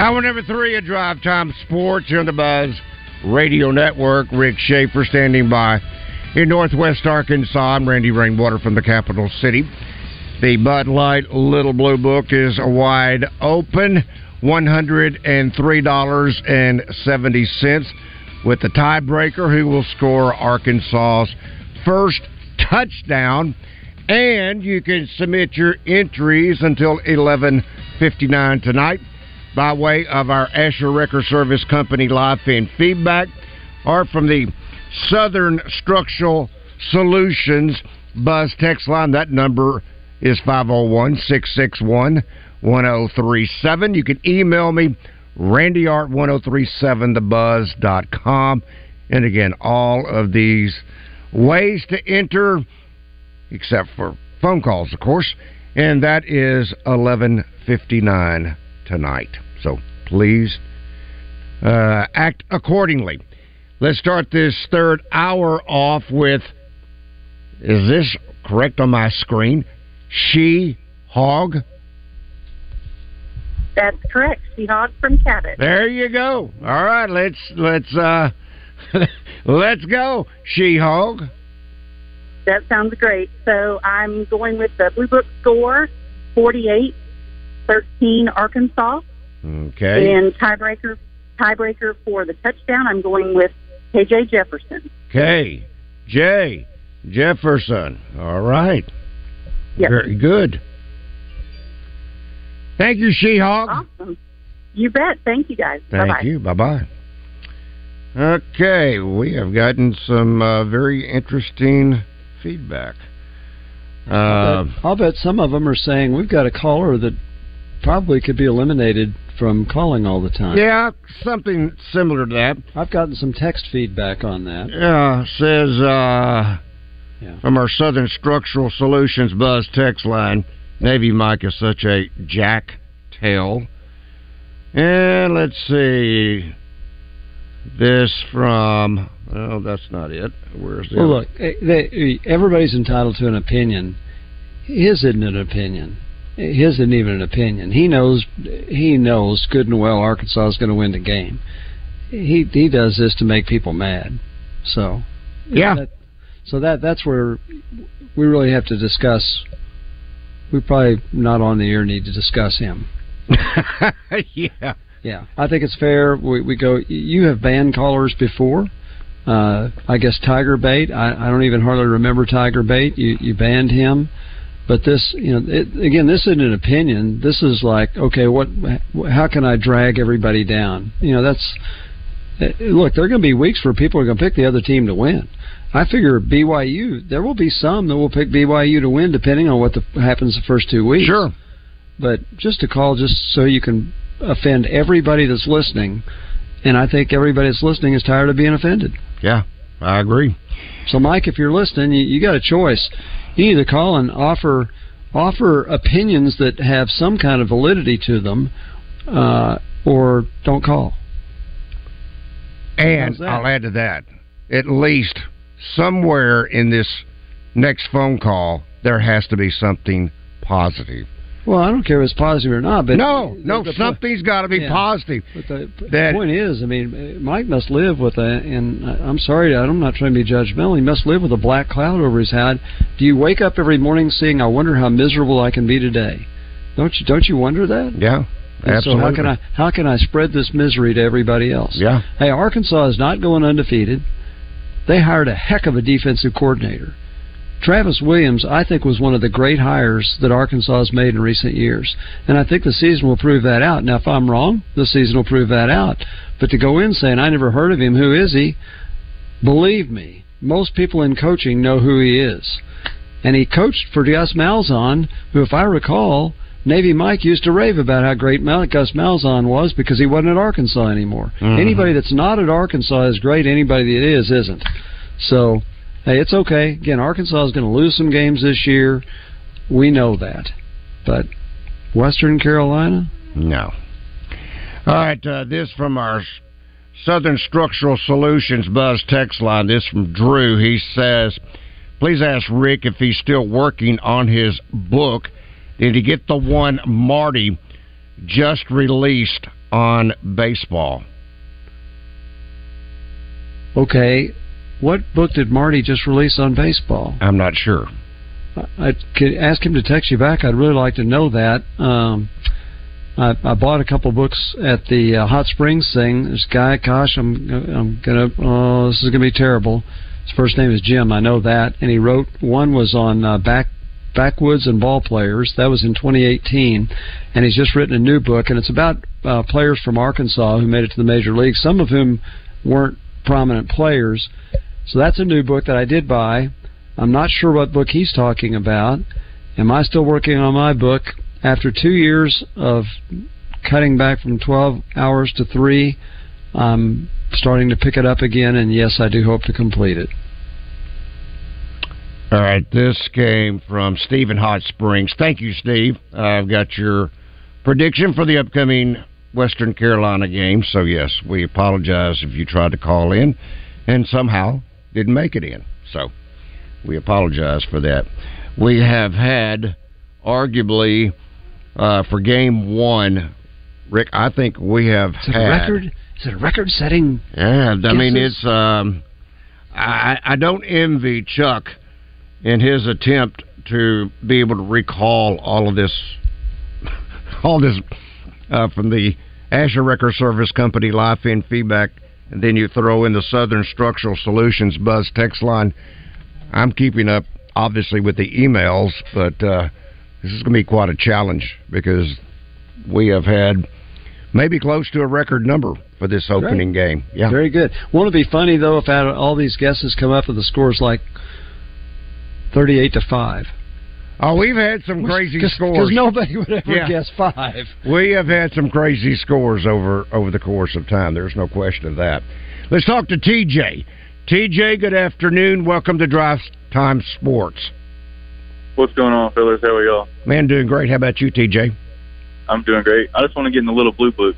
Hour number three of Drive Time Sports on the Buzz Radio Network. Rick Schaefer standing by in Northwest Arkansas. I'm Randy Rainwater from the capital city. The Bud Light Little Blue Book is wide open. $103.70 with the tiebreaker who will score Arkansas's first touchdown. And you can submit your entries until 11:59 tonight by way of our Asher Record Service Company live fan feedback or from the Southern Structural Solutions Buzz text line. That number is 501 661 1037. You can email me, randyart1037thebuzz.com. And again, all of these ways to enter, except for phone calls, of course, and that is 1159 tonight. So please uh, act accordingly. Let's start this third hour off with is this correct on my screen? She Hog. That's correct. She-Hog from Cabot. There you go. All right, let's let's uh let's go. She Hog. That sounds great. So I'm going with the Blue Book score, 48 13 Arkansas. Okay. And tiebreaker tiebreaker for the touchdown, I'm going with KJ Jefferson. Okay. J. Jefferson. All right. Yep. Very good. Thank you, She Hog. Awesome. You bet. Thank you guys. Thank Bye-bye. you. Bye bye. Okay, we have gotten some uh, very interesting feedback. Uh, I'll bet- I'll bet some of them are saying we've got a caller that probably could be eliminated from calling all the time. yeah, something similar to that. I've gotten some text feedback on that. Yeah, says uh, Yeah. from our Southern Structural Solutions Buzz text line, Navy Mike is such a jack tail. And let's see. This from. Well, that's not it. Where's the Well, look, eh, they, everybody's entitled to an opinion. His isn't an opinion. His isn't even an opinion. He knows. He knows good and well Arkansas is going to win the game. He he does this to make people mad. So Yeah. that- so that that's where we really have to discuss. We probably not on the air need to discuss him. yeah. Yeah, I think it's fair. We, we go. You have banned callers before. Uh, I guess Tiger Bait. I, I don't even hardly remember Tiger Bait. You you banned him, but this, you know, it, again, this isn't an opinion. This is like, okay, what? How can I drag everybody down? You know, that's. eh, Look, there are going to be weeks where people are going to pick the other team to win. I figure BYU. There will be some that will pick BYU to win, depending on what the, happens the first two weeks. Sure. But just to call, just so you can offend everybody that's listening, and I think everybody that's listening is tired of being offended. Yeah, I agree. So, Mike, if you're listening, you, you got a choice. You either call and offer offer opinions that have some kind of validity to them, uh, or don't call. And I'll add to that. At least somewhere in this next phone call, there has to be something positive. Well, I don't care if it's positive or not, but no, the- no, the something's got to be Yeah. positive. But the That- point is, I mean, Mike must live with a, and I'm sorry, I'm not trying to be judgmental. He must live with a black cloud over his head. Do you wake up every morning saying, "I wonder how miserable I can be today"? Don't you don't you wonder that? Yeah. And Absolutely. So how can I how can I spread this misery to everybody else? Yeah. Hey, Arkansas is not going undefeated. They hired a heck of a defensive coordinator. Travis Williams, I think, was one of the great hires that Arkansas has made in recent years. And I think the season will prove that out. Now, if I'm wrong, the season will prove that out. But to go in saying, I never heard of him, who is he? Believe me, most people in coaching know who he is. And he coached for Gus Malzahn, who, if I recall, Navy Mike used to rave about how great Gus Malzahn was because he wasn't at Arkansas anymore. Mhm. Anybody that's not at Arkansas is great. Anybody that is isn't. So, hey, it's okay. Again, Arkansas is going to lose some games this year. We know that, but Western Carolina, No. All right, uh, this from our Southern Structural Solutions Buzz text line. This from Drew. He says, "Please ask Rick if he's still working on his book. Did he get the one Marty just released on baseball?" okay. What book did Marty just release on baseball? I'm not sure. I could ask him to text you back. I'd really like to know that. Um, I, I bought a couple books at the uh, Hot Springs thing. This guy, gosh, I'm I'm gonna. Oh, this is gonna be terrible. His first name is Jim. I know that, and he wrote one was on uh, back backwoods and ball players. That was in 2018, and he's just written a new book, and it's about uh, players from Arkansas who made it to the major leagues. Some of whom weren't prominent players. So that's a new book that I did buy. I'm not sure what book he's talking about. Am I still working on my book? After two years of cutting back from 12 hours to three, I'm starting to pick it up again, and yes, I do hope to complete it. All right, this came from Stephen Hot Springs. Thank you, Steve. I've got your prediction for the upcoming Western Carolina game. So, yes, we apologize if you tried to call in and somehow didn't make it in. So, we apologize for that. We have had, arguably, uh, for game one, Rick, I think we have Is it had a record? Is it a record-setting? yeah, I mean it's. Um, I I don't envy Chuck in his attempt to be able to recall all of this, all this uh, from the Asher Record Service Company live in feedback, and then you throw in the Southern Structural Solutions Buzz text line. I'm keeping up, obviously, with the emails, but uh, this is going to be quite a challenge because we have had maybe close to a record number for this opening game. Yeah. Very good. Won't it be funny though if all these guesses come up with the scores like thirty-eight to five? Oh, we've had some crazy Cause, scores. Because nobody would ever Yeah. guess five. We have had some crazy scores over over the course of time. There's no question of that. Let's talk to TJ. TJ, good afternoon. Welcome to Drive Time Sports. What's going on, fellas? How are y'all? Man, doing great. How about you, TJ? I'm doing great. I just want to get in the little blue book.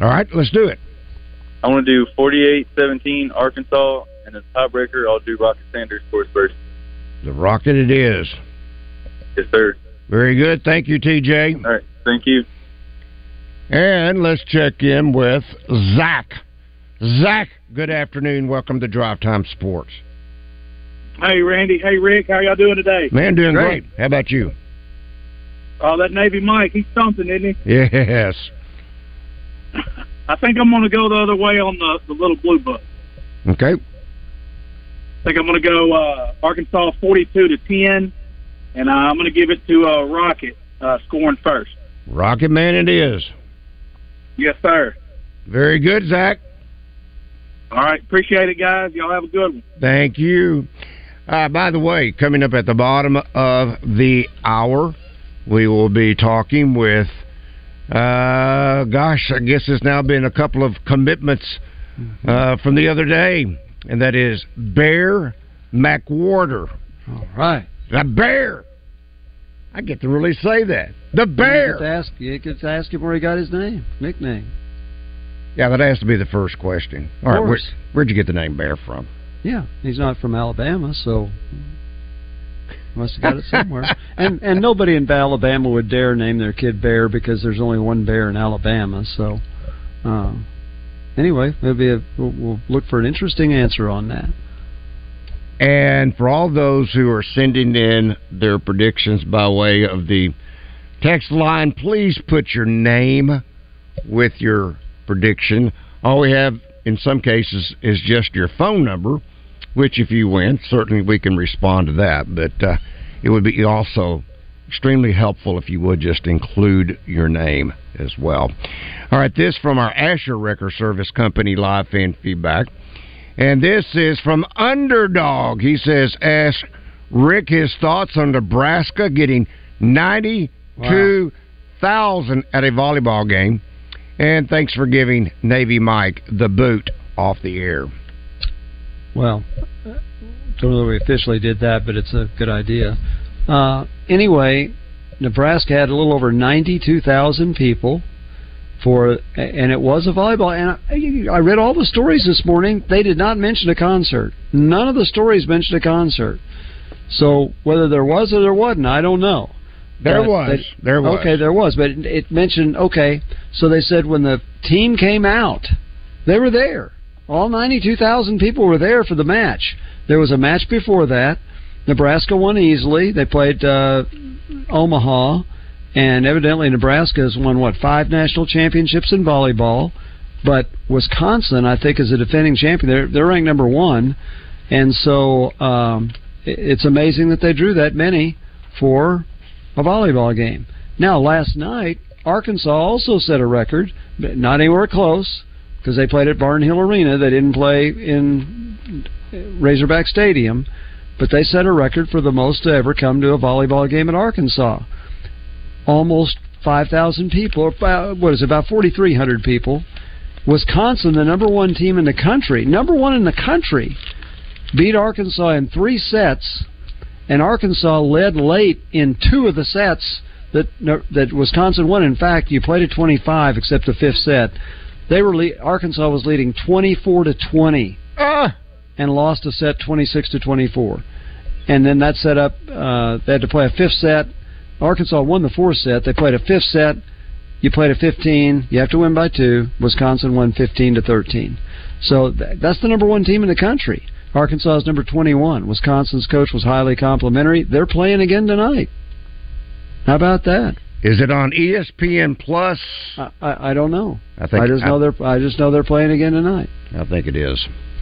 All right, let's do it. I want to do 48-17 Arkansas, and as tiebreaker, I'll do Rocket Sanders scores first. The rocket it is. Yes, sir. Very good. Thank you, TJ. All right. Thank you. And let's check in with Zach. Zach, good afternoon. Welcome to Drive Time Sports. Hey, Randy. Hey, Rick. How y'all doing today? Man, doing Great. great. How about you? Oh, that Navy Mike, he's something, isn't he? Yes. I think I'm going to go the other way on the, the little blue book. Okay. I think I'm going to go uh, Arkansas 42 to 10, and uh, I'm going to give it to uh, Rocket uh, scoring first. Rocket Man it is. Yes, sir. Very good, Zach. All right. Appreciate it, guys. Y'all have a good one. Thank you. Uh, by the way, coming up at the bottom of the hour, we will be talking with, uh, gosh, I guess it's now been a couple of commitments uh, from the other day, and that is Bear McWhorter. All right. The Bear. I get to really say that. The You Bear. ask, you get to ask him where he got his name, nickname. Yeah, that has to be the first question. All right, where, where'd you get the name Bear from? Yeah, he's not from Alabama, so must have got it somewhere. and and nobody in Alabama would dare name their kid Bear because there's only one bear in Alabama. So, uh, anyway, maybe a, we'll, we'll look for an interesting answer on that. And for all those who are sending in their predictions by way of the Text line, please put your name with your prediction. All we have in some cases is just your phone number, which if you win, certainly we can respond to that. But uh, it would be also extremely helpful if you would just include your name as well. All right, this from our Asher Record Service Company live fan feedback. And this is from Underdog. He says, ask Rick his thoughts on Nebraska getting 92,000 wow. at a volleyball game. And thanks for giving Navy Mike the boot off the air. Well, don't know that we officially did that, but it's a good idea. Uh, anyway, Nebraska had a little over 92,000 people for, and it was a volleyball. And I, I read all the stories this morning. They did not mention a concert. None of the stories mentioned a concert. So whether there was or there wasn't, I don't know. There but, was. But, there was. Okay, there was. But it, it mentioned, okay, so they said when the team came out, they were there. All 92,000 people were there for the match. There was a match before that. Nebraska won easily. They played uh, Omaha, and evidently Nebraska has won what five national championships in volleyball. But Wisconsin, I think, is a defending champion. They're they're ranked number one, and so um, it's amazing that they drew that many for a volleyball game. Now, last night, Arkansas also set a record, but not anywhere close because they played at Barnhill Arena. They didn't play in Razorback Stadium but they set a record for the most to ever come to a volleyball game in Arkansas. Almost 5,000 people, or what is it, about 4,300 people. Wisconsin, the number one team in the country, number one in the country, beat Arkansas in three sets, and Arkansas led late in two of the sets that that Wisconsin won. In fact, you played at 25 except the fifth set. They were le- Arkansas was leading 24 to 20. Ah and lost a set 26 to 24. And then that set up, uh, they had to play a fifth set. Arkansas won the fourth set. They played a fifth set. You played a 15. You have to win by two. Wisconsin won 15 to 13. So that's the number one team in the country. Arkansas is number 21. Wisconsin's coach was highly complimentary. They're playing again tonight. How about that? Is it on ESPN Plus? I, I, I don't know. I think I just know they're I just know they're playing again tonight. I think it is.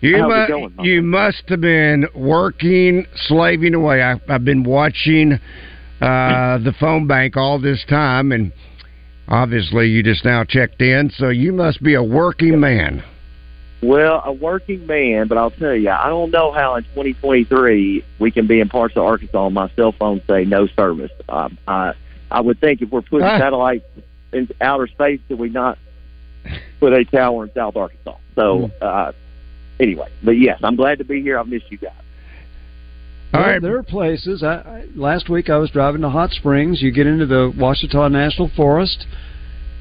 You, mu- going, you must have been working, slaving away. I, have been watching uh, the phone bank all this time, and obviously you just now checked in, so you must be a working man. Well, a working man, but I'll tell you, I don't know how in 2023 we can be in parts of Arkansas and my cell phone say no service. Um, I I would think if we're putting ah. satellites in outer space, that we not put a tower in South Arkansas? So. Hmm. Uh, anyway, but yes, I'm glad to be here. I've missed you guys. All right. There are places. I, I, last week I was driving to Hot Springs. You get into the Ouachita National Forest.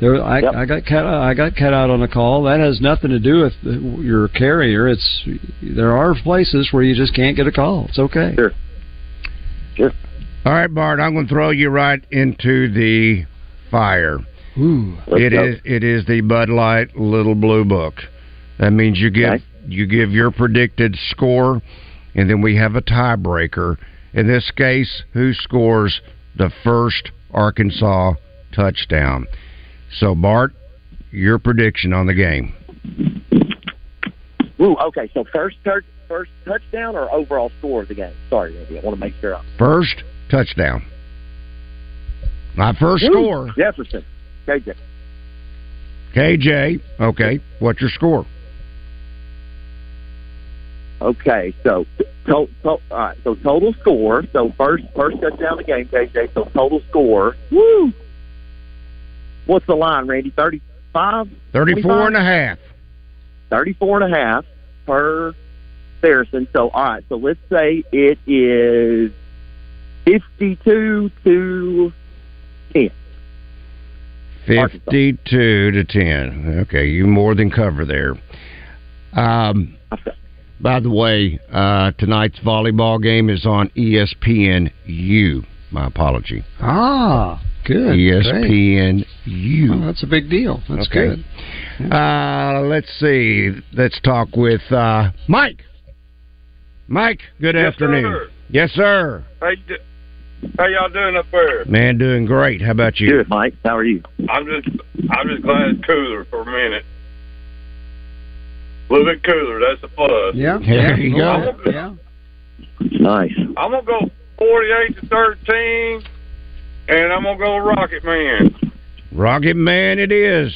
There, I, yep. I got cut. I got cut out on a call. That has nothing to do with the, your carrier. It's there are places where you just can't get a call. It's okay. Sure. Sure. All right, Bart. I'm going to throw you right into the fire. Ooh. It is, It is the Bud Light Little Blue Book. That means you get okay you give your predicted score, and then we have a tiebreaker. In this case, who scores the first Arkansas touchdown? So, Bart, your prediction on the game. Ooh, okay. So first first touchdown or overall score of the game? Sorry, Randy. I want to make sure. I'm... First touchdown. My first Ooh, score. Jefferson. KJ. KJ. Okay. What's your score? Okay, so to, to, all right, so total score. So first first touchdown of the game, KJ. So total score. Woo! What's the line, Randy? 35? 34 and a half. 34 and a half per Saracen. So all right, so let's say it is 52 to 10. Fifty-two to ten. Okay, you more than cover there. Um, by the way, uh, tonight's volleyball game is on E ESPNU. My apology. Ah, good. E Great. ESPNU. Oh, that's a big deal. That's Okay. good. Uh, let's see. Let's talk with uh, Mike. Mike, good Yes, afternoon. sir. Yes, sir. How, you do- how y'all doing up there? Man, doing great. How about you? Good, Mike. How are you? I'm just I'm just glad it's cooler for a minute. A little bit cooler, that's a plus. Yeah. There you yeah. go. Yeah. Nice. I'm gonna go forty eight to thirteen and I'm gonna go Rocket Man. Rocket Man, it is.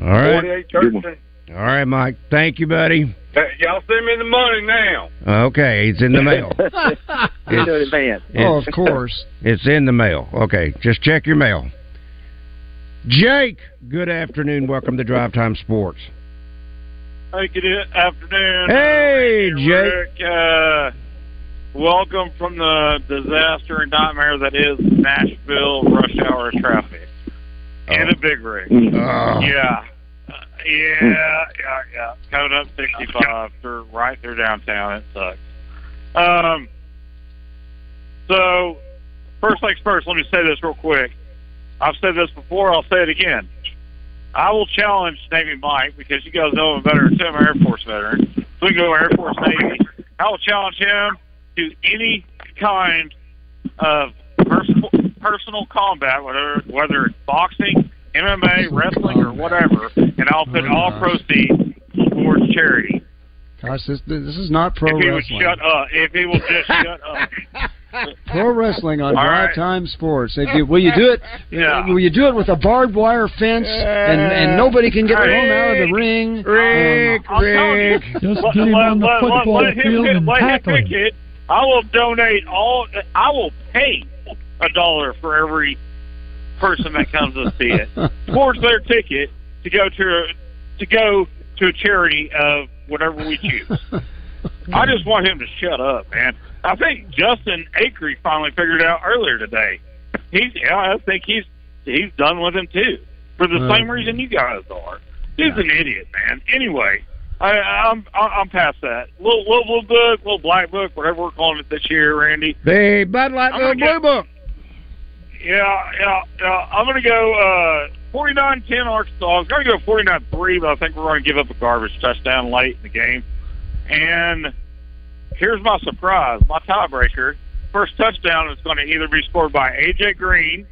All right. Forty eight thirteen. All right, Mike. Thank you, buddy. Hey, Y'all send me the money now. Okay, it's in the mail. you know in advance. Oh, of course. It's in the mail. Okay, just check your mail. Jake, good afternoon. Welcome to Drive Time Sports. Hey, good afternoon. Hey, Uh, Jake. Rick, uh, welcome from the disaster and nightmare that is Nashville rush hour traffic and a big rig. Oh. Yeah. Uh, yeah, yeah, yeah. Coming up 65 through right through downtown. It sucks. Um. So, first things first. Let me say this real quick. I've said this before. I'll say it again. I will challenge Navy Mike because you guys know him better than I'm Air Force veteran. So we can go Air Force Navy. I will challenge him to any kind of personal personal combat, whether whether it's boxing, MMA, wrestling, or whatever, and I'll put Oh, all gosh. proceeds towards charity. Gosh, this this is not pro if he would shut up, if he will just shut up. Pro wrestling on All Drive right. Time Sports. If you, will you do it? Yeah. Will you do it with a barbed wire fence and and nobody can get thrown out of the ring? Rick, I'm you, Rick. Just let, get him on the let- let- football let him field get- and let him tackle him. it. I will donate all. I will pay a dollar for every person that comes to see it towards their ticket to go to to go to a charity of whatever we choose. I just want him to shut up, man. I think Justin Acri finally figured it out earlier today. He's, yeah, I think he's he's done with him too, for the Uh, same reason you guys are. He's an idiot, man. Anyway, I, I'm I'm past that. Little little blue book, little black book, whatever we're calling it this year, Randy. The Bud Light I'm Little Blue Book. Yeah, yeah, yeah. I'm gonna go uh, 49-10 Arkansas. I was gonna go 49-3, but I think we're gonna give up a garbage touchdown late in the game. And here's my surprise: my tiebreaker. First touchdown is going to either be scored by AJ Green.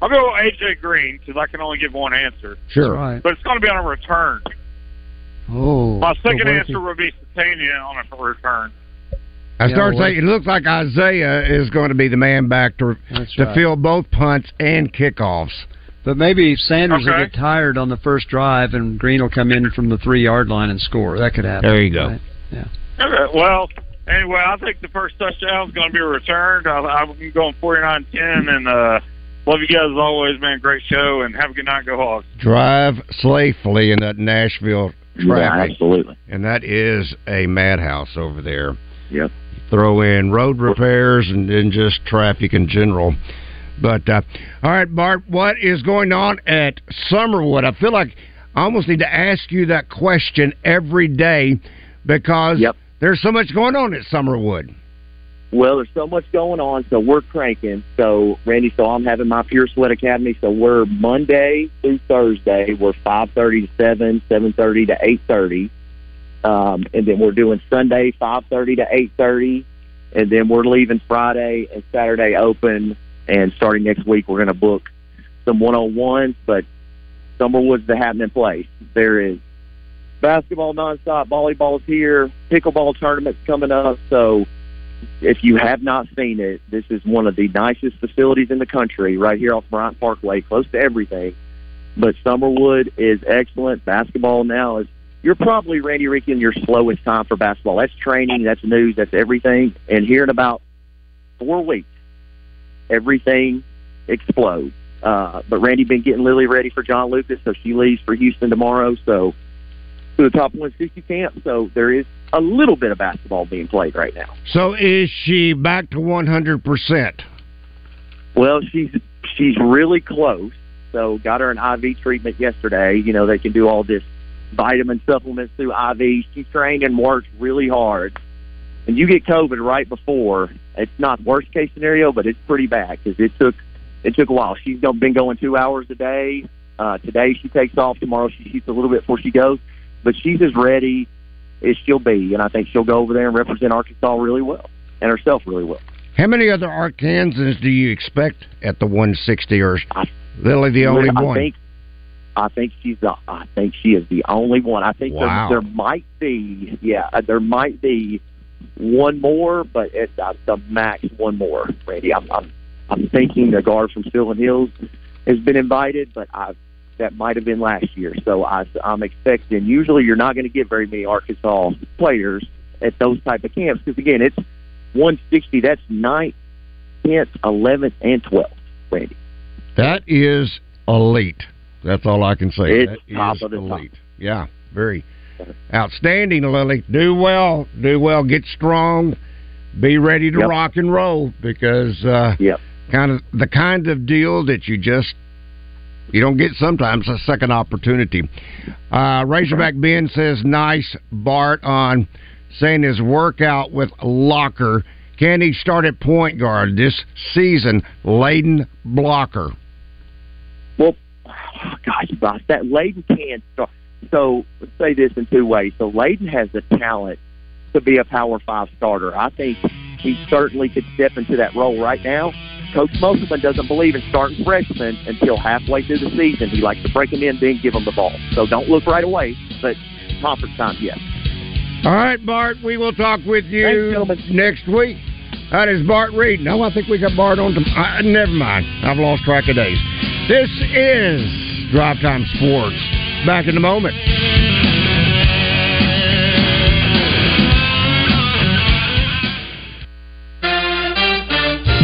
I'll go AJ Green because I can only give one answer, Sure. Right. but it's going to be on a return. Oh. My second so answer would be Sategna on a return. I Yeah, started well- saying it looks like Isaiah is going to be the man back to to right. fill both punts and kickoffs. But maybe Sanders will get tired on the first drive, and Green will come in from the three yard line and score. That could happen. There you go. Right? Yeah. Okay, well, anyway, I think the first touchdown is going to be returned. I, I'm going 49-10, and uh, love you guys as always, man. Great show, and have a good night. Go Hogs. Drive safely in that Nashville Yeah, traffic, absolutely. and that is a madhouse over there. Yep. Throw in road repairs and then just traffic in general. But uh, all right, Bart, what is going on at Summerwood? I feel like I almost need to ask you that question every day because Yep. There's so much going on at Summerwood. Well, there's so much going on, so we're cranking. So, Randy, so I'm having my Pure Sweat Academy. So we're Monday through Thursday. We're 5:30 to 7, 7:30 to 8:30, um, and then we're doing Sunday 5:30 to 8:30, and then we're leaving Friday and Saturday open. And starting next week, we're going to book some one-on-ones. But Summerwood's the happening place. There is basketball nonstop, volleyball's here, pickleball tournaments coming up. So if you have not seen it, this is one of the nicest facilities in the country, right here off Bryant Parkway, close to everything. But Summerwood is excellent. Basketball now is you're probably Randy Ricky in your slowest time for basketball. That's training, that's news, that's everything. And here in about four weeks, everything explodes. Uh, but Randy been getting Lily ready for John Lucas, so she leaves for Houston tomorrow. So to the top 160 camp. So there is a little bit of basketball being played right now. So is she back to 100%? Well, she's she's really close. So got her an IV treatment yesterday. You know they can do all this vitamin supplements through IV. She's trained and worked really hard. And you get COVID right before. It's not worst case scenario, but it's pretty bad because it took it took a while. She's been going two hours a day. Uh, today she takes off. Tomorrow she shoots a little bit before she goes, but she's as ready as she'll be, and I think she'll go over there and represent Arkansas really well and herself really well. How many other Arkansans do you expect at the 160, or is Lily the only I one? think I think she's the I think she is the only one. I think Wow. there, there might be yeah uh, there might be one more, but uh, the max one more. Randy, I'm I'm, I'm thinking the guard from Sylvan Hills has been invited, but I that might have been last year. So I, I'm expecting. Usually, you're not going to get very many Arkansas players at those type of camps because again, it's 160. That's ninth, tenth, eleventh, and twelfth. Randy. That is elite. That's all I can say. It's That top is of the top. elite. Yeah, very outstanding, Lily. Do well. Do well. Get strong. Be ready to Yep. rock and roll because uh, Yep. kind of the kind of deal that you just you don't get sometimes a second opportunity. Uh, Razorback Ben says nice Bart on saying his workout with Locker. Can he start at point guard this season? Layden Blocker. Well, oh, gosh, that Layden can start. So let's say this in two ways. So Layden has the talent to be a Power Five starter. I think he certainly could step into that role right now. Coach Musselman doesn't believe in starting freshmen until halfway through the season. He likes to break them in, then give them the ball. So don't look right away, but conference time, yes. All right, Bart, we will talk with you Thanks, next week. That is Bart Reed. No, I think we got Bart on. Tom- uh, never mind. I've lost track of days. This is Drive Time Sports. Back in a moment.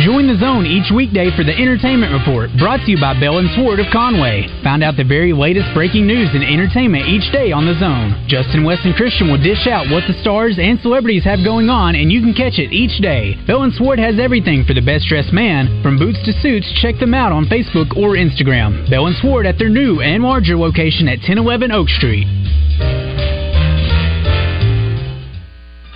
Join the zone each weekday for the Entertainment Report, brought to you by Bell and Sword of Conway. Find out the very latest breaking news and entertainment each day on the zone. Justin West and Christian will dish out what the stars and celebrities have going on, and you can catch it each day. Bell and Sword has everything for the best dressed man, from boots to suits. Check them out on Facebook or Instagram. Bell and Sword at their new and larger location at 1011 Oak Street.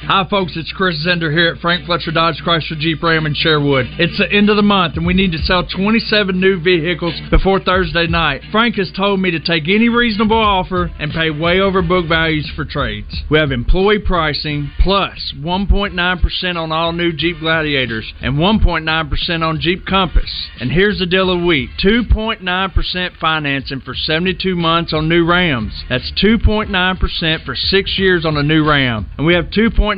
Hi, folks. It's Chris Zender here at Frank Fletcher Dodge Chrysler Jeep Ram in Sherwood. It's the end of the month, and we need to sell 27 new vehicles before Thursday night. Frank has told me to take any reasonable offer and pay way over book values for trades. We have employee pricing plus 1.9% on all new Jeep Gladiators and 1.9% on Jeep Compass. And here's the deal of the week 2.9% financing for 72 months on new Rams. That's 2.9% for six years on a new Ram. And we have 2.9%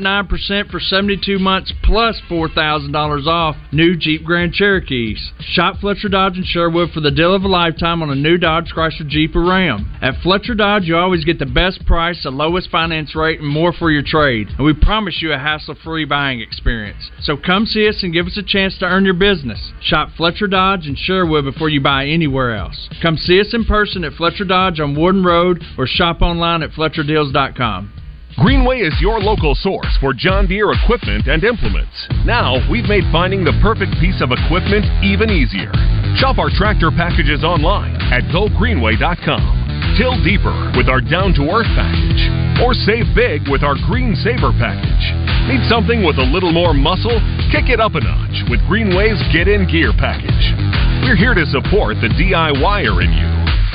for 72 months plus $4,000 off new Jeep Grand Cherokees. Shop Fletcher Dodge in Sherwood for the deal of a lifetime on a new Dodge Chrysler Jeep or Ram. At Fletcher Dodge, you always get the best price, the lowest finance rate, and more for your trade. And we promise you a hassle-free buying experience. So come see us and give us a chance to earn your business. Shop Fletcher Dodge in Sherwood before you buy anywhere else. Come see us in person at Fletcher Dodge on Warden Road or shop online at FletcherDeals.com. Greenway is your local source for John Deere equipment and implements. Now, we've made finding the perfect piece of equipment even easier. Shop our tractor packages online at gogreenway.com. Till deeper with our down to earth package. Or save big with our Green Saver package. Need something with a little more muscle? Kick it up a notch with Greenway's Get In Gear package. We're here to support the DIYer in you.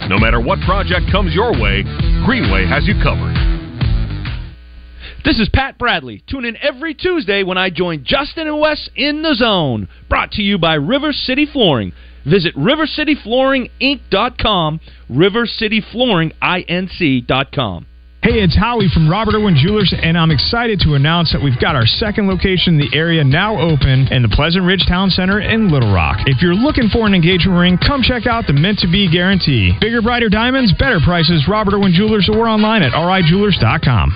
No matter what project comes your way, Greenway has you covered. This is Pat Bradley. Tune in every Tuesday when I join Justin and Wes in the zone. Brought to you by River City Flooring. Visit rivercityflooringinc.com, rivercityflooringinc.com. Hey, it's Howie from Robert Irwin Jewelers, and I'm excited to announce that we've got our second location in the area now open in the Pleasant Ridge Town Center in Little Rock. If you're looking for an engagement ring, come check out the Meant to Be Guarantee. Bigger, brighter diamonds, better prices, Robert Irwin Jewelers, or online at rijewelers.com.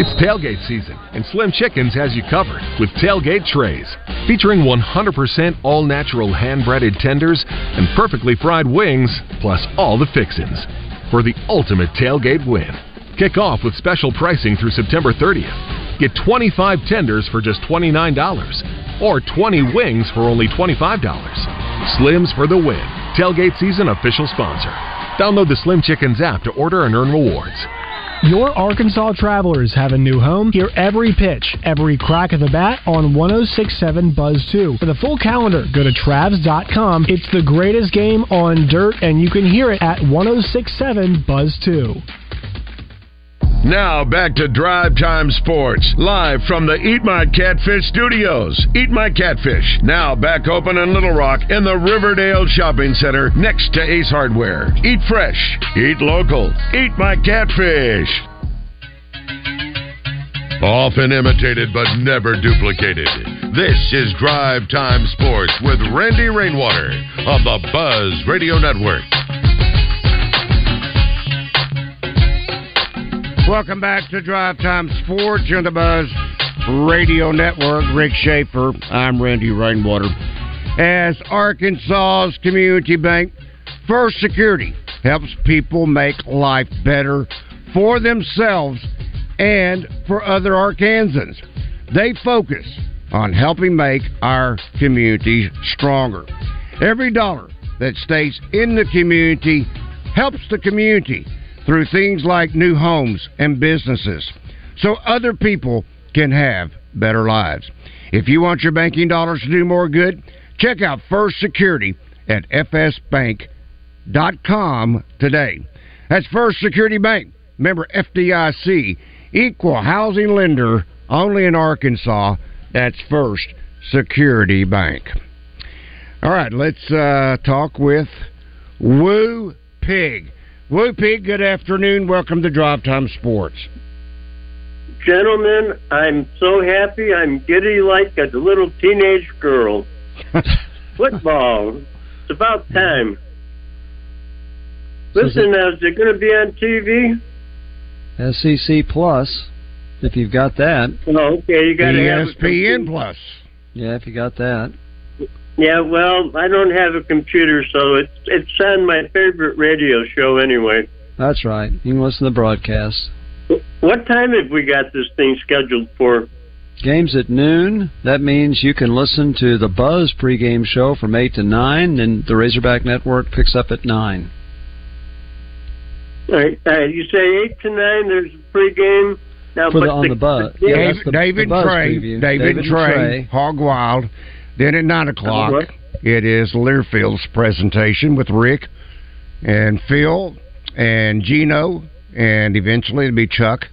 It's tailgate season, and Slim Chickens has you covered with tailgate trays featuring 100% all natural hand breaded tenders and perfectly fried wings, plus all the fixins for the ultimate tailgate win. Kick off with special pricing through September 30th. Get 25 tenders for just $29 or 20 wings for only $25. Slims for the win. Tailgate season official sponsor. Download the Slim Chickens app to order and earn rewards. Your Arkansas Travelers have a new home. Hear every pitch, every crack of the bat on 1067 Buzz 2. For the full calendar, go to Travs.com. It's the greatest game on dirt, and you can hear it at 1067 Buzz 2. Now back to Drive Time Sports, live from the Eat My Catfish studios. Eat My Catfish, now back open in Little Rock in the Riverdale Shopping Center next to Ace Hardware. Eat fresh, eat local, eat my catfish. Often imitated but never duplicated. This is Drive Time Sports with Randy Rainwater on the Buzz Radio Network. Welcome back to Drive Time Sports on the Buzz Radio Network. Rick Schaefer. I'm Randy Rainwater. As Arkansas's community bank, First Security helps people make life better for themselves and for other Arkansans. They focus on helping make our communities stronger. Every dollar that stays in the community helps the community through things like new homes and businesses so other people can have better lives. If you want your banking dollars to do more good, check out First Security at fsbank.com today. That's First Security Bank, member FDIC, equal housing lender only in Arkansas. That's First Security Bank. All right, let's uh, talk with Woo Pig. Woo Pig, good afternoon. Welcome to Drive Time Sports. Gentlemen, I'm so happy I'm giddy like a little teenage girl. Football. It's about time. Listen, now, is it going to be on TV? SEC Plus, if you've got that. Oh, okay, you got to have ESPN. Plus. Yeah, if you got that. Yeah, well, I don't have a computer, so it's it's on my favorite radio show anyway. That's right. You can listen to the broadcast. What time have we got this thing scheduled for? Games at noon. That means you can listen to the Buzz pregame show from 8 to 9, and the Razorback Network picks up at 9. All right, all right, you say eight to nine. There's a pregame. Now, For the- on the Buzz. Yeah, Dave, that's the- David the Buzz Trey, preview. David, David and Trey, Trey. Hog Wild. Then at nine o'clock, it is Learfield's presentation with Rick and Phil and Gino, and eventually it'll be Chuck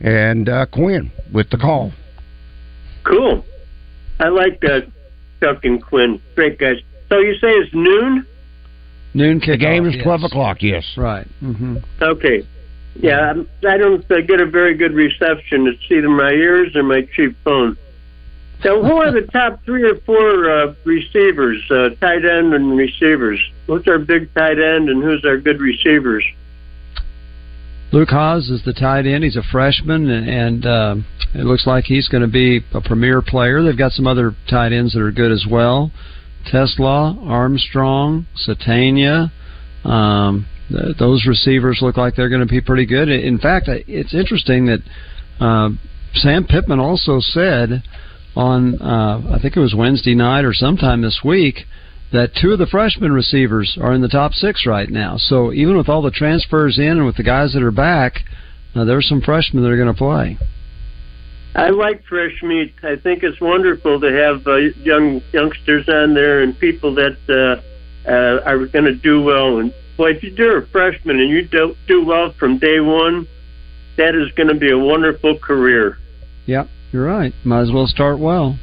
and uh, Quinn with the call. Cool. I like that. Chuck and Quinn, great guys. So you say it's noon? Noon kickoff. The game is yes. twelve o'clock. Yes, Right. hmm Okay. Yeah, I'm- don't uh, get a very good reception. It's either my ears or my cheap phone. So, who are the top three or four uh, receivers, uh, tight end and receivers? Who's our big tight end and who's our good receivers? Luke Hasz is the tight end. He's a freshman, and, uh, it looks like he's going to be a premier player. They've got some other tight ends that are good as well. Tesla, Armstrong, Sategna. Um, th- those receivers look like they're going to be pretty good. In fact, it's interesting that uh, Sam Pittman also said on, uh, I think it was Wednesday night or sometime this week, that two of the freshman receivers are in the top six right now. So even with all the transfers in and with the guys that are back, uh, there's some freshmen that are going to play. I like fresh meat. I think it's wonderful to have uh, young youngsters on there and people that uh, uh, are going to do well. And boy, if you're a freshman and you do, do well from day one, that is going to be a wonderful career. Yep. You're right. Might as well start well.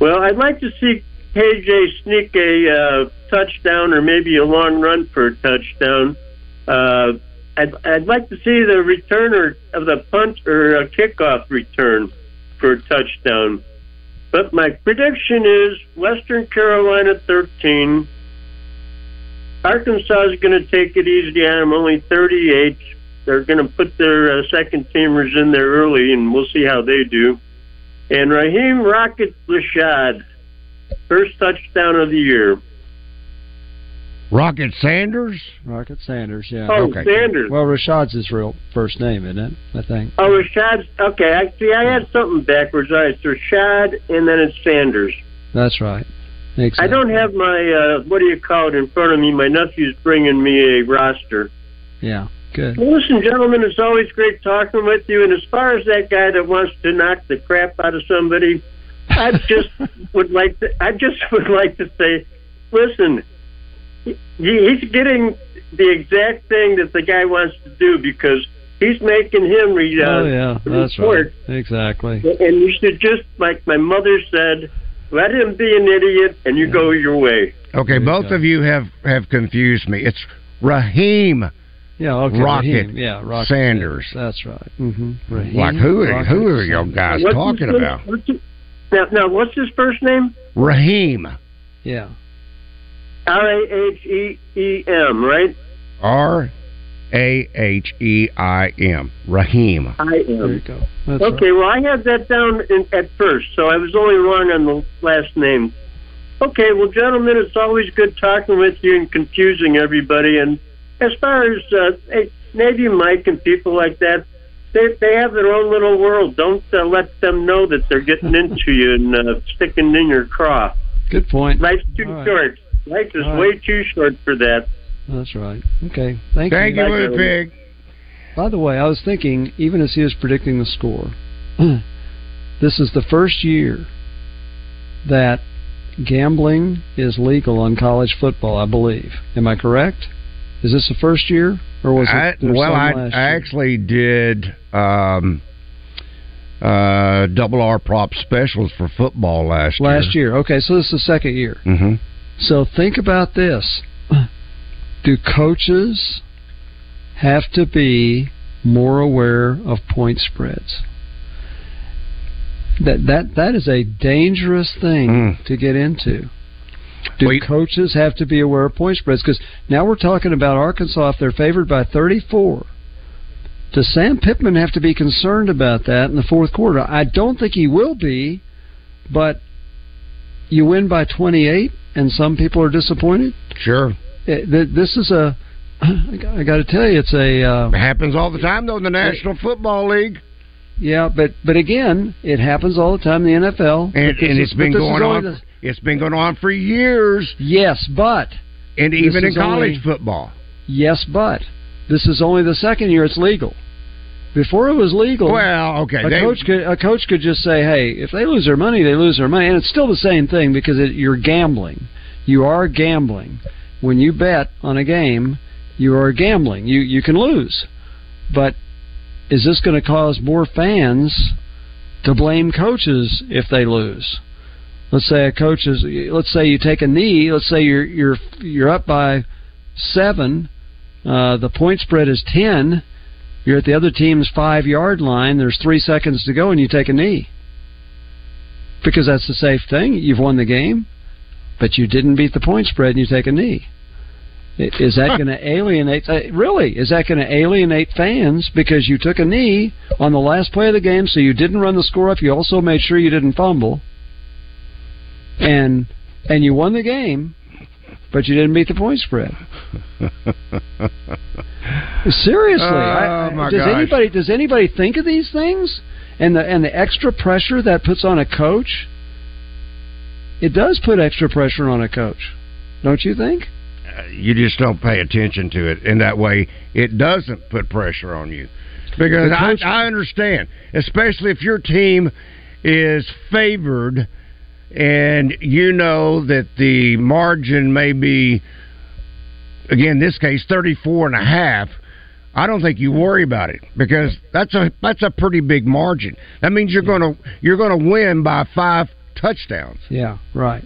Well, I'd like to see KJ sneak a uh, touchdown or maybe a long run for a touchdown. Uh, I'd, I'd like to see the returner of the punt or a kickoff return for a touchdown. But my prediction is Western Carolina 13. Arkansas is going to take it easy them, only 38. They're going to put their uh, second teamers in there early, and we'll see how they do. And Raheim Rocket Rashad, first touchdown of the year. Rocket Sanders? Rocket Sanders, yeah. Oh, Okay. Sanders. Well, Rashad's his real first name, isn't it? I think. Oh, Rashad. Okay, I see. I had something backwards. All right, it's Rashad, and then it's Sanders. That's right. I don't have my uh, what do you call it in front of me. My nephew's bringing me a roster. Yeah, good. Well, listen, gentlemen, it's always great talking with you. And as far as that guy that wants to knock the crap out of somebody, I just would like to. I just would like to say, listen, he, he's getting the exact thing that the guy wants to do because he's making him read. Uh, oh yeah, the that's report. right. Exactly. And you should just, like my mother said, let him be an idiot, and you go your way. Okay, both of you have have confused me. It's Raheim. Yeah, okay. Rocket Raheim, yeah, Rocket Sanders. That's right. Mm-hmm. Like who? Are, who are you guys What's talking his- about? what's his- now, now, what's his first name? Raheim. Yeah. R A H E E M, right? R A H E I M. Raheim. I am. There you go. That's okay, well, I had that down in, at first, so I was only wrong on the last name. Okay, well, gentlemen, it's always good talking with you and confusing everybody. And as far as uh, Navy Mike and people like that, they they have their own little world. Don't uh, let them know that they're getting into you and uh, sticking in your craw. Good point. Life's too All right. short. Life is All right. way too short for that. That's right. Okay. Thank, Thank you. you, Little Pig. By the way, I was thinking, even as he was predicting the score, this is the first year that gambling is legal on college football, I believe. Am I correct? Is this the first year, or was I, it? well, I, I actually did um, uh, double R prop specials for football last year. last year. Okay, so this is the second year. Mm-hmm. So think about this: Do coaches have to be more aware of point spreads? That that that is a dangerous thing to get into. Do coaches have to be aware of point spreads? Because now we're talking about Arkansas. If they're favored by 34, does Sam Pittman have to be concerned about that in the fourth quarter? I don't think he will be, but you win by 28, and some people are disappointed. Sure. This is a. I got to tell you, it's a. Uh, It happens all the time, though, in the National Football League. Yeah, but but again, it happens all the time in the NFL, And, and is- it's been is going on. the- it's been going on for years. Yes, but and even in college only- football. Yes, but this is only the second year it's legal. Before it was legal, Well, okay, a they- coach could a coach could just say, "Hey, if they lose their money, they lose their money," and it's still the same thing because it, you're gambling. You are gambling when you bet on a game. You are gambling. You you can lose, but is this going to cause more fans to blame coaches if they lose? Let's say a coach is. Let's say you take a knee. Let's say you're you're you're up by seven. Uh, the point spread is ten. You're at the other team's five yard line. There's three seconds to go, and you take a knee because that's the safe thing. You've won the game, but you didn't beat the point spread, and you take a knee. I- Is that going to alienate? uh, Really, is that going to alienate fans because you took a knee on the last play of the game, so you didn't run the score up. You also made sure you didn't fumble, and and you won the game, but you didn't beat the point spread. Seriously, I- Oh, my does gosh. anybody does anybody think of these things and the and the extra pressure that puts on a coach? It does put extra pressure on a coach, don't you think? You just don't pay attention to it And that way it doesn't put pressure on you because I, I understand especially if your team is favored and you know that the margin may be again in this case 34 and a half I don't think you worry about it because that's a that's a pretty big margin. That means you're gonna you're gonna win by five touchdowns. Yeah, right.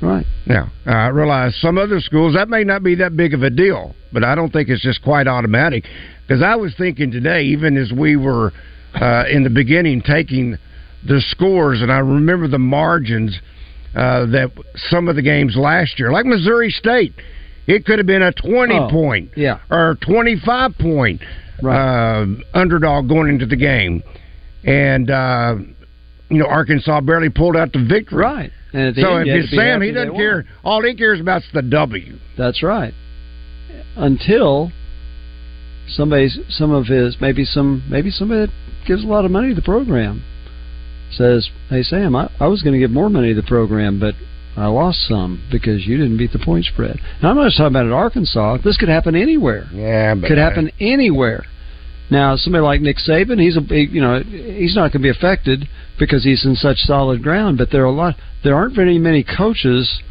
Right. Now, I realize some other schools that may not be that big of a deal, but I don't think it's just quite automatic. Because I was thinking today, even as we were uh, in the beginning taking the scores, and I remember the margins uh, that some of the games last year, like Missouri State, it could have been a twenty Oh, point, yeah. or twenty five point uh, underdog going into the game, and uh, you know Arkansas barely pulled out the victory. Right. And So end, if it's Sam, he doesn't care. All he cares about is the W. That's right. Until somebody's some of his maybe some maybe somebody that gives a lot of money to the program says, "Hey Sam, I, I was going to give more money to the program, but I lost some because you didn't beat the point spread." Now I'm not just talking about at Arkansas. This could happen anywhere. Yeah, but could happen anywhere. Now, somebody like Nick Saban, he's a you know he's not going to be affected because he's in such solid ground. But there are a lot. There aren't very many coaches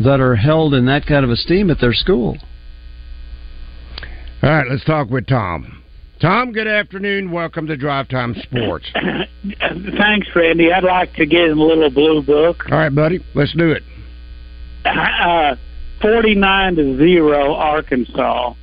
that are held in that kind of esteem at their school. All right, let's talk with Tom. Tom, good afternoon. Welcome to Drive Time Sports. Thanks, Randy. I'd like to get in a little blue book. All right, buddy, let's do it. Uh, 49 to 0, Arkansas.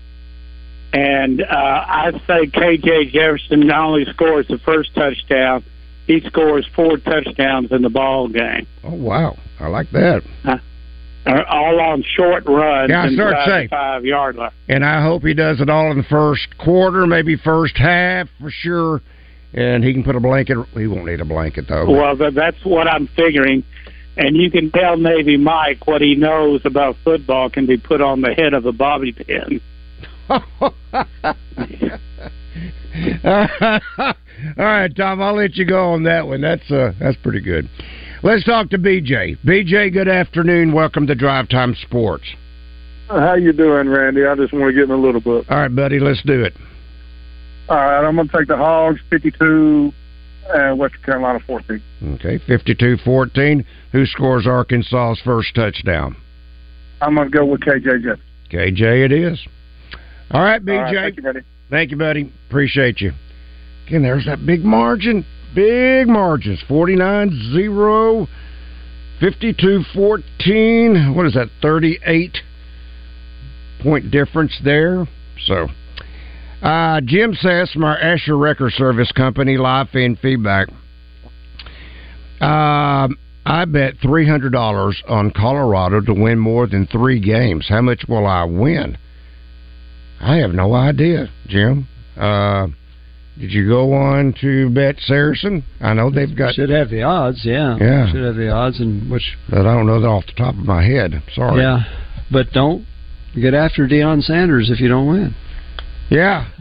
And uh, I say KJ Jefferson not only scores the first touchdown, he scores four touchdowns in the ball game. Oh wow, I like that. Uh, all on short runs Yeah, I and start safe. five yard line. And I hope he does it all in the first quarter, maybe first half for sure. And he can put a blanket. He won't need a blanket though. Well, th- that's what I'm figuring. And you can tell Navy Mike what he knows about football can be put on the head of a bobby pin. All right, Tom, I'll let you go on that one. That's uh, that's pretty good. Let's talk to BJ. BJ, good afternoon. Welcome to Drive Time Sports. How you doing, Randy? I just want to get in a little bit. All right, buddy, let's do it. All right, I'm going to take the Hogs 52 and Western Carolina 14. Okay, 52-14. Who scores Arkansas's first touchdown? I'm going to go with KJ Jefferson. KJ it is. All right, BJ. All right, thank you, buddy. Thank you, buddy. Appreciate you. Again, there's that big margin. Big margins. 49 0, 52 14. What is that? 38 point difference there. So, uh, Jim says from our Asher Wrecker Service Company, live in feedback. Um, I bet three hundred dollars on Colorado to win more than three games. How much will I win? I have no idea, Jim. Uh, did you go on to BetSaracen? I know they've got, Should have the odds, yeah. Yeah. Should have the odds, and which but I don't know that off the top of my head. Sorry. yeah, but don't get after Deion Sanders if you don't win. Yeah.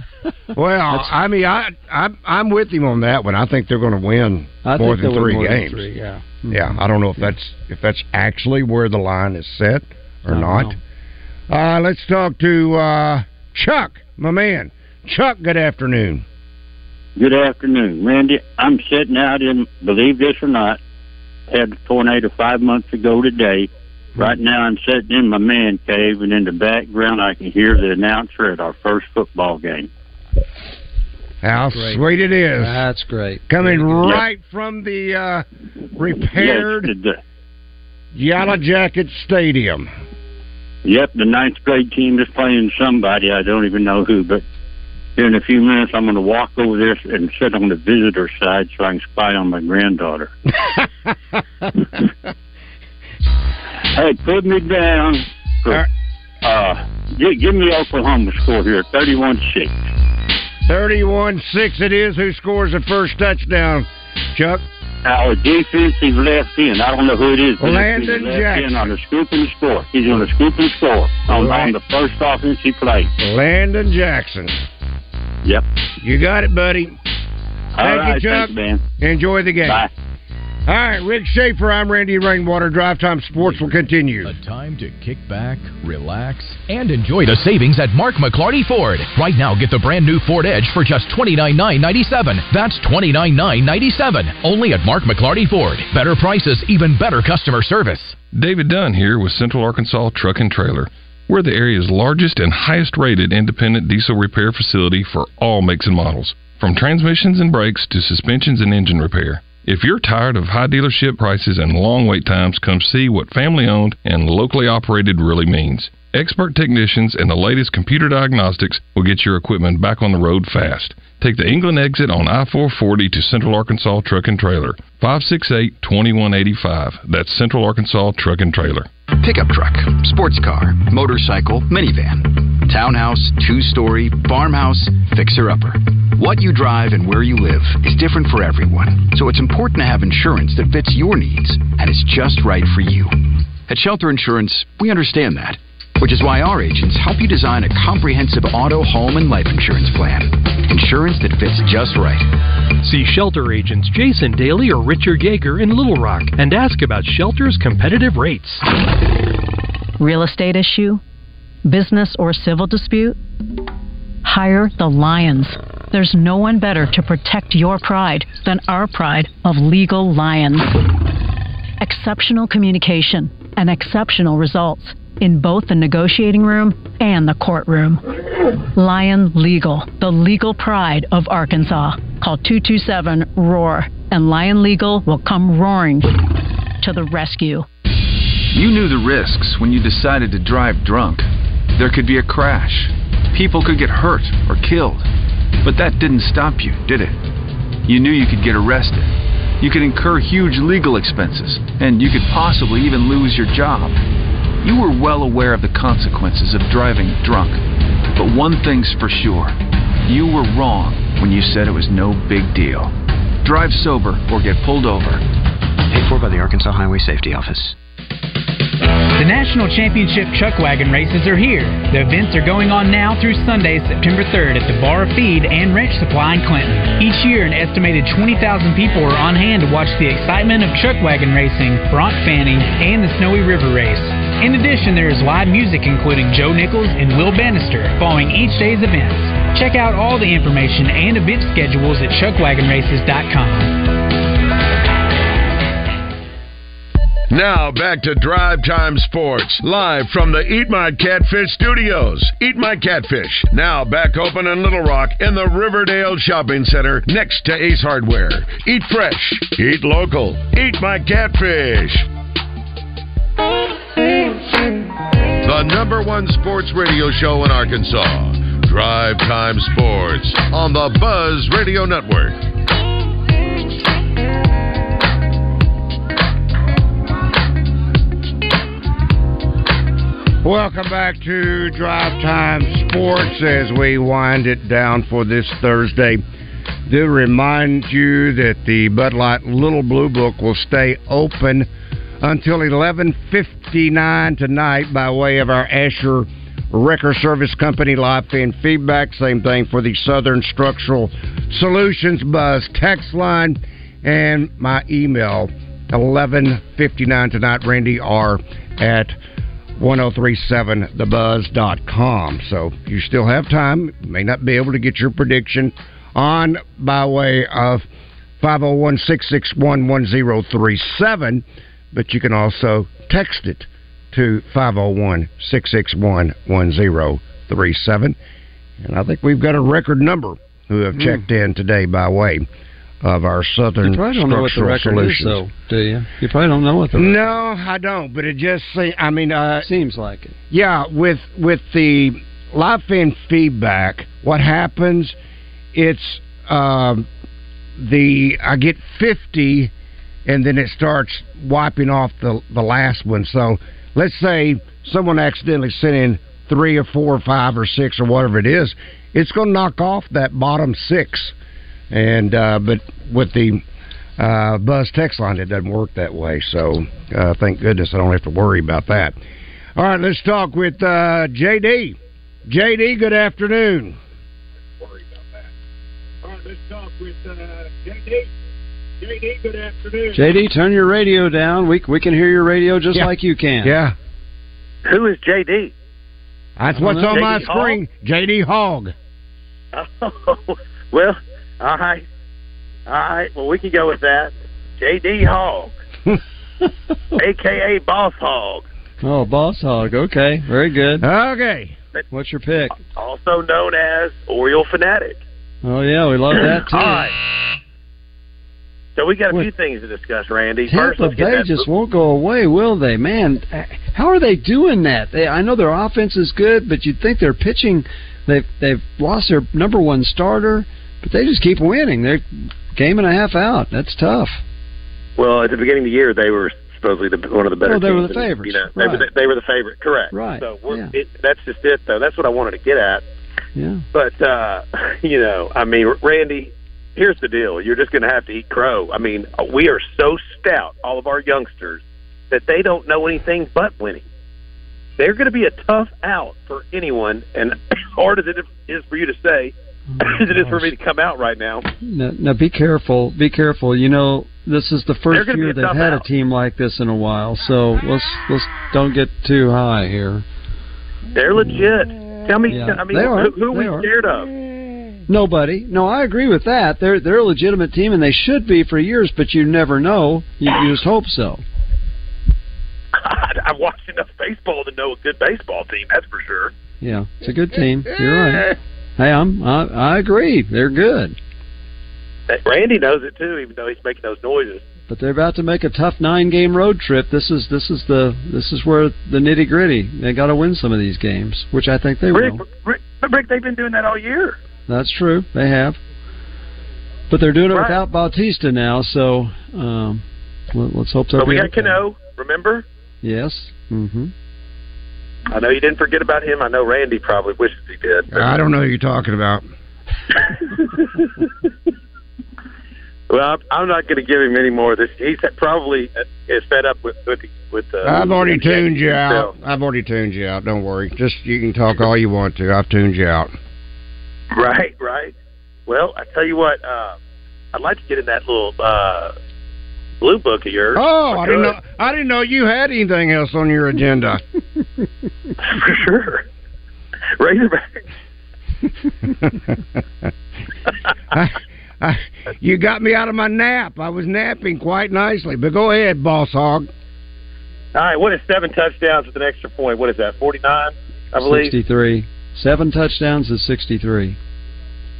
Well, I mean, I, I I'm with him on that one. I think they're going to win I more than three more than games. three, yeah. Yeah, I don't know if that's if that's actually where the line is set or not. Uh, let's talk to uh, Chuck, my man. Chuck, good afternoon. Good afternoon, Randy. I'm sitting out in, believe this or not, had a tornado five months ago today. Right now, I'm sitting in my man cave, and in the background, I can hear the announcer at our first football game. How Great. sweet it is. That's great. Coming Yep. right from the uh, repaired Yes, the, Yellow Jacket Stadium. Yep, the ninth grade team is playing somebody. I don't even know who, but in a few minutes, I'm going to walk over there and sit on the visitor side so I can spy on my granddaughter. Hey, put me down. For, uh, give, give me Oklahoma score here, 31-6. 31 6 it is. Who scores the first touchdown, Chuck? Our defensive left end, I don't know who it is. but Landon left Jackson. end on the scoop and score. He's on the scoop and score on, on the first offensive play. Landon Jackson. Yep. You got it, buddy. All Thank right, you, Chuck. thanks, man. Enjoy the game. Bye. All right, Rick Shaeffer. I'm Randy Rainwater. Drive Time Sports will continue. A time to kick back, relax, and enjoy the savings at Mark McLarty Ford. Right now, get the brand new Ford Edge for just $29,997. That's $29,997. Only at Mark McLarty Ford. Better prices, even better customer service. David Dunn here with Central Arkansas Truck and Trailer. We're the area's largest and highest rated independent diesel repair facility for all makes and models, from transmissions and brakes to suspensions and engine repair. If you're tired of high dealership prices and long wait times, come see what family owned and locally operated really means. Expert technicians and the latest computer diagnostics will get your equipment back on the road fast. Take the England exit on I 440 to Central Arkansas Truck and Trailer. 568 2185. That's Central Arkansas Truck and Trailer. Pickup truck, sports car, motorcycle, minivan, townhouse, two story, farmhouse, fixer upper. What you drive and where you live is different for everyone, so it's important to have insurance that fits your needs and is just right for you. At Shelter Insurance, we understand that, which is why our agents help you design a comprehensive auto, home, and life insurance plan. Insurance that fits just right. See Shelter agents Jason Daly or Richard Yeager in Little Rock and ask about Shelter's competitive rates. Real estate issue? Business or civil dispute? Hire the Lions. There's no one better to protect your pride than our pride of legal lions. Exceptional communication and exceptional results in both the negotiating room and the courtroom. Lion Legal, the legal pride of Arkansas. Call 227 ROAR, and Lion Legal will come roaring to the rescue. You knew the risks when you decided to drive drunk. There could be a crash. People could get hurt or killed. But that didn't stop you, did it? You knew you could get arrested. You could incur huge legal expenses, and you could possibly even lose your job. You were well aware of the consequences of driving drunk. But one thing's for sure you were wrong when you said it was no big deal. Drive sober or get pulled over. Paid for by the Arkansas Highway Safety Office. The National Championship Chuck Wagon races are here. The events are going on now through Sunday, September 3rd at the Bar Feed and Wrench Supply in Clinton. Each year, an estimated 20,000 people are on hand to watch the excitement of chuck wagon racing, bronc fanning, and the Snowy River Race. In addition, there is live music including Joe Nichols and Will Banister following each day's events. Check out all the information and event schedules at chuckwagonraces.com. Now back to Drive Time Sports, live from the Eat My Catfish studios. Eat My Catfish, now back open in Little Rock in the Riverdale Shopping Center next to Ace Hardware. Eat fresh, eat local, eat my catfish. The number one sports radio show in Arkansas. Drive Time Sports on the Buzz Radio Network. Welcome back to Drive Time Sports as we wind it down for this Thursday. Do remind you that the Bud Light Little Blue Book will stay open until 11:59 tonight by way of our Asher Wrecker Service Company live fan feedback. Same thing for the Southern Structural Solutions Buzz text line and my email 11:59 tonight. Randy R at 1037thebuzz.com. So you still have time. May not be able to get your prediction on by way of 501 661 1037, but you can also text it to 501 661 1037. And I think we've got a record number who have Hmm. checked in today by way of our Southern You probably don't know what the record is, Solutions. though, do you? You probably don't know what the No, I don't. But it just seems. I mean, uh, seems like it. Yeah, with with the live fan feedback, what happens? It's um, the I get fifty, and then it starts wiping off the the last one. So let's say someone accidentally sent in three or four or five or six or whatever it is, it's going to knock off that bottom six. And uh, but with the uh, Buzz text line, it doesn't work that way. So uh, thank goodness I don't have to worry about that. All right, let's talk with uh, JD. JD, good afternoon. Worry about that. All right, let's talk with JD, JD, good afternoon. JD, turn your radio down. We we can hear your radio just Yeah. like you can. Yeah, Who is JD? that's what's on my JD Hogg? screen. JD Hogg. Oh, well, all right. All right. Well, we can go with that. JD Hogg, a.k.a. Boss Hog. Oh, Boss Hog. Okay, very good. Okay. What's your pick? also known as Oriole Fanatic. Oh yeah, we love that too. All right. So we got a few things to discuss, Randy. First, Tampa let's Bay that just won't go away, will they? Man, how are they doing that? They, I know their offense is good, but you'd think their pitching. They've they've lost their number one starter, but they just keep winning. They're game and a half out. That's tough. Well, at the beginning of the year, they were supposedly the, one of the better. Well, they were the favorites. You know, they, were Right. the, they were the favorite. Correct. Right. So we're, Yeah. it, that's just it, though. That's what I wanted to get at. Yeah. But uh, you know, I mean, Randy, here's the deal: you're just going to have to eat crow. I mean, we are so stout, all of our youngsters, that they don't know anything but winning. They're going to be a tough out for anyone, and hard as it is for you to say, it is for me to come out right now. Now, now be careful. Be careful. You know, this is the first year they've had out. a team like this in a while. So let's let's don't get too high here. They're legit. Tell me, Yeah, I mean, who, who are we are. scared of? Nobody. No, I agree with that. They're they're a legitimate team, and they should be for years. But you never know. You, you just hope so. God, I've watched enough baseball to know a good baseball team. That's for sure. Yeah, it's a good team. You're right. Hey, I'm I, I agree. They're good, Randy knows it too, even though he's making those noises. but they're about to make a tough nine game road trip. This is this is the this is where the nitty gritty. They got to win some of these games, which I think they Rick, will. Rick, Rick, they've been doing that all year. That's true. They have. But they're doing it Right. without Bautista now, so um, let, us hope they'll But we got. Cano, remember? Yes. Mm-hmm. I know you didn't forget about him. I know Randy probably wishes he did. I don't know who you're talking about. Well, I'm, not going to give him any more of this. He's probably uh, is fed up with with with. Uh, I've already tuned you out. himself. I've already tuned you out. Don't worry. Just you can talk all you want to. I've tuned you out. Right, right. Well, I tell you what, uh, I'd like to get in that little uh, blue book of yours. Oh, If I didn't know. I didn't know you had anything else on your agenda. For sure. Razorback. I, I, you got me out of my nap. I was napping quite nicely. But go ahead, boss hog. All right, what is seven touchdowns with an extra point? What is that? Forty nine, I believe. Sixty-three. Seven touchdowns is sixty-three.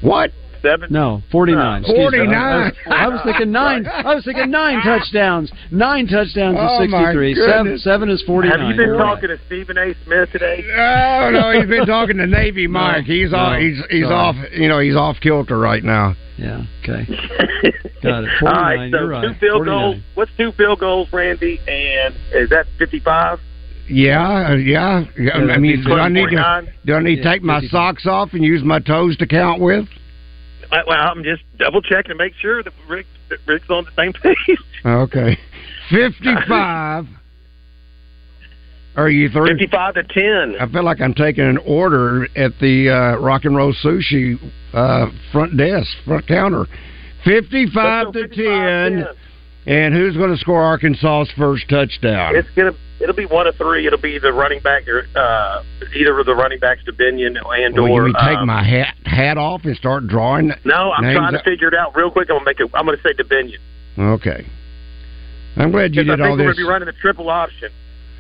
What? Seven? No, forty-nine. Excuse me. I- 49. I, was, I was thinking nine. I was thinking nine touchdowns. Nine touchdowns Oh, is my sixty-three. Seven, seven is forty-nine. Have you been You're right. talking to Stephen A. Smith today? Oh no, he's been talking to Navy Mike. He's no, off. He's he's sorry. off. You know, he's off kilter right now. Yeah. Okay. Got it. All 49, right, so you're right. two field 49. goals. What's two field goals, Randy? And is that fifty five? Yeah, uh, yeah. yeah. I mean, do I need to do I need to Yeah, take my 55. socks off and use my toes to count with? Well, I'm just double checking to make sure that Rick that Rick's on the same page. Okay, fifty-five. Are you through? Fifty-five to ten. I feel like I'm taking an order at the uh, Rock and Roll Sushi uh, front desk, front counter. Fifty-five to 10. And who's going to score Arkansas's first touchdown? It's gonna. It'll be one of three. It'll be the running back, or uh, either of the running backs, Dubinion and Will or. you take um, my hat hat off and start drawing? No, I'm trying to figure it out real quick. I'm gonna make it. I'm gonna say Dubinion. Okay. I'm glad you Because I did think all we're this. gonna be running the triple option.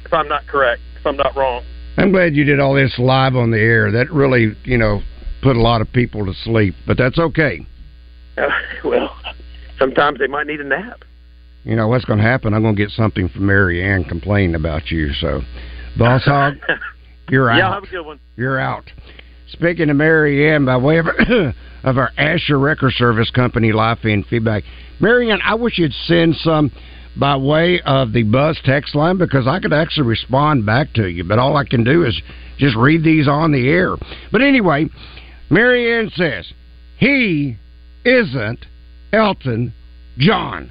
If I'm not correct, if I'm not wrong. I'm glad you did all this live on the air. That really, you know, put a lot of people to sleep. But that's okay. Uh, well, sometimes they might need a nap. You know what's going to happen? I'm going to get something from Mary Ann complaining about you. So, Boss Hog, you're out. Yeah, have a good one. You're out. Speaking of Mary Ann, by way of, of our Asher Wrecker Service Company live feed feedback, Mary Ann, I wish you'd send some by way of the Buzz text line because I could actually respond back to you. But all I can do is just read these on the air. But anyway, Mary Ann says he isn't Elton John.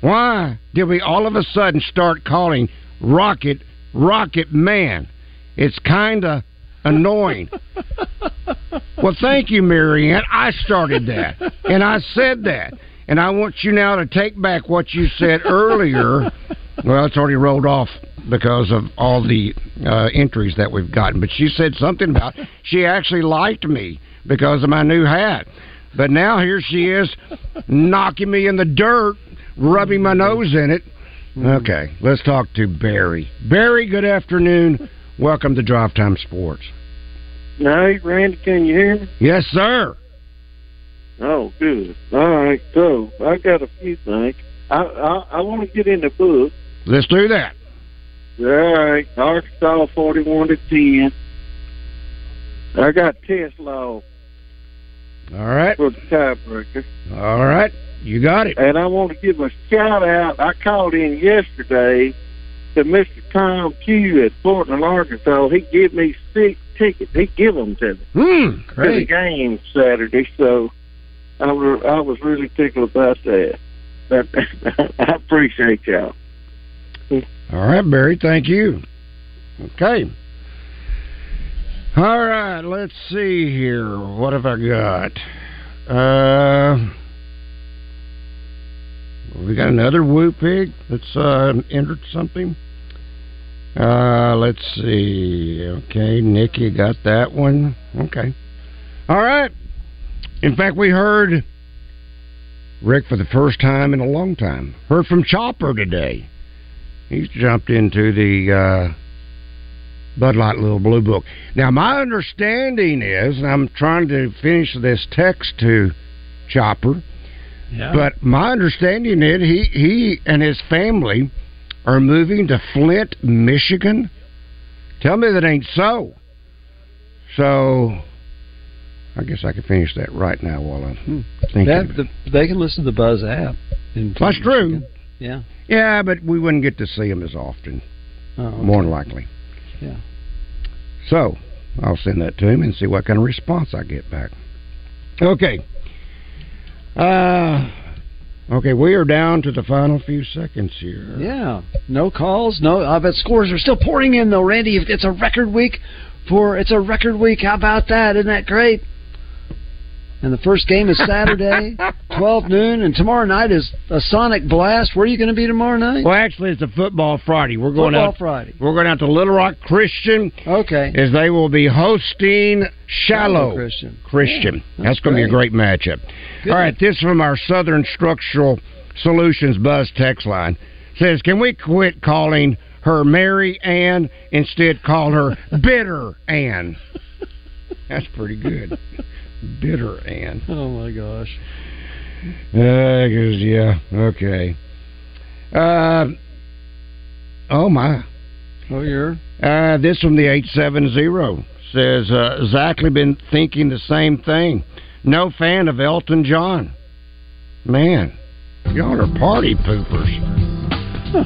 Why did we all of a sudden start calling Rocket Rocket Man? It's kind of annoying. well, thank you, Marianne. I started that, and I said that, and I want you now to take back what you said earlier. Well, it's already rolled off because of all the uh, entries that we've gotten. But she said something about she actually liked me because of my new hat. But now here she is knocking me in the dirt, rubbing my nose in it, mm-hmm. Okay, let's talk to Barry. Barry, good afternoon. Welcome to Drive Time Sports. Hey, Randy, can you hear me? Yes, sir. Oh, good. All right, so I got a few things. I I, I want to get in the book. Let's do that. All right, Arkansas forty-one to ten. I got Tesla All right. for the tiebreaker, All right. You got it. and I want to give a shout out. I called in yesterday to Mister Tom Q at Portland, Arkansas. He gave me six tickets. He give them to me Hmm. to the game Saturday. So I was I was really tickled about that. But I appreciate y'all. All right, Barry. Thank you. Okay. All right. Let's see here. What have I got? Uh, we got another woo pig that's uh, entered something. Uh, let's see. Okay, Nikki got that one. Okay. All right. In fact, we heard Rick for the first time in a long time. Heard from Chopper today. He's jumped into the uh, Bud Light Little Blue Book. Now, my understanding is, and I'm trying to finish this text to Chopper, Yeah. but my understanding is he, he and his family are moving to Flint, Michigan. Tell me that ain't so. So, I guess I can finish that right now while I'm hmm. thinking. That, the, they can listen to the Buzz app. in That's true. Yeah. Yeah, but we wouldn't get to see them as often. Oh, okay. More than likely. Yeah. So I'll send that to him and see what kind of response I get back. Okay. Uh, okay, we are down to the final few seconds here. Yeah, no calls, no. I bet scores are still pouring in though, Randy. It's a record week for it's a record week. How about that? Isn't that great? And the first game is Saturday, twelve noon, and tomorrow night is a Sonic Blast. Where are you going to be tomorrow night? Well, actually, it's a football Friday. We're going Football out Friday. We're going out to Little Rock Christian. Okay. As they will be hosting Shiloh Shiloh Christian. Christian. Yeah, that's that's going to be a great. great matchup. Good. All right, this from our Southern Structural Solutions Buzz text line says, "Can we quit calling her Mary Ann instead call her Bitter Ann?" That's pretty good. Bitter Ann. Oh my gosh. Uh, 'cause, yeah, okay. Uh, oh my. Oh, you're. Uh, this from the 870 says, uh, exactly been thinking the same thing. No fan of Elton John. Man, y'all are party poopers. Huh.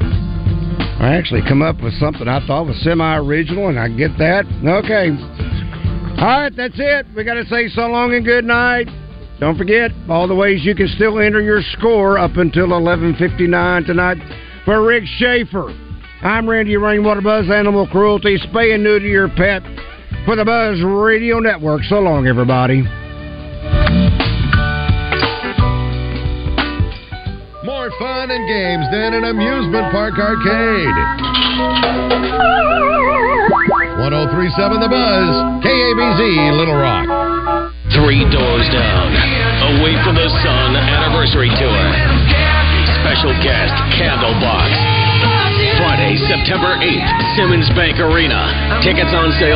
I actually come up with something I thought was semi original, and I get that. Okay. All right, that's it. We got to say so long and good night. Don't forget all the ways you can still enter your score up until 11:59 tonight. For Rick Shaeffer, I'm Randy Rainwater Buzz Animal Cruelty, spay and neuter your pet for the Buzz Radio Network. So long, everybody. More fun and games than an amusement park arcade. 1037 The Buzz, KABZ, Little Rock. Three doors down, away from the sun anniversary tour. Special guest Candlebox. Friday, September 8th, Simmons Bank Arena. Tickets on sale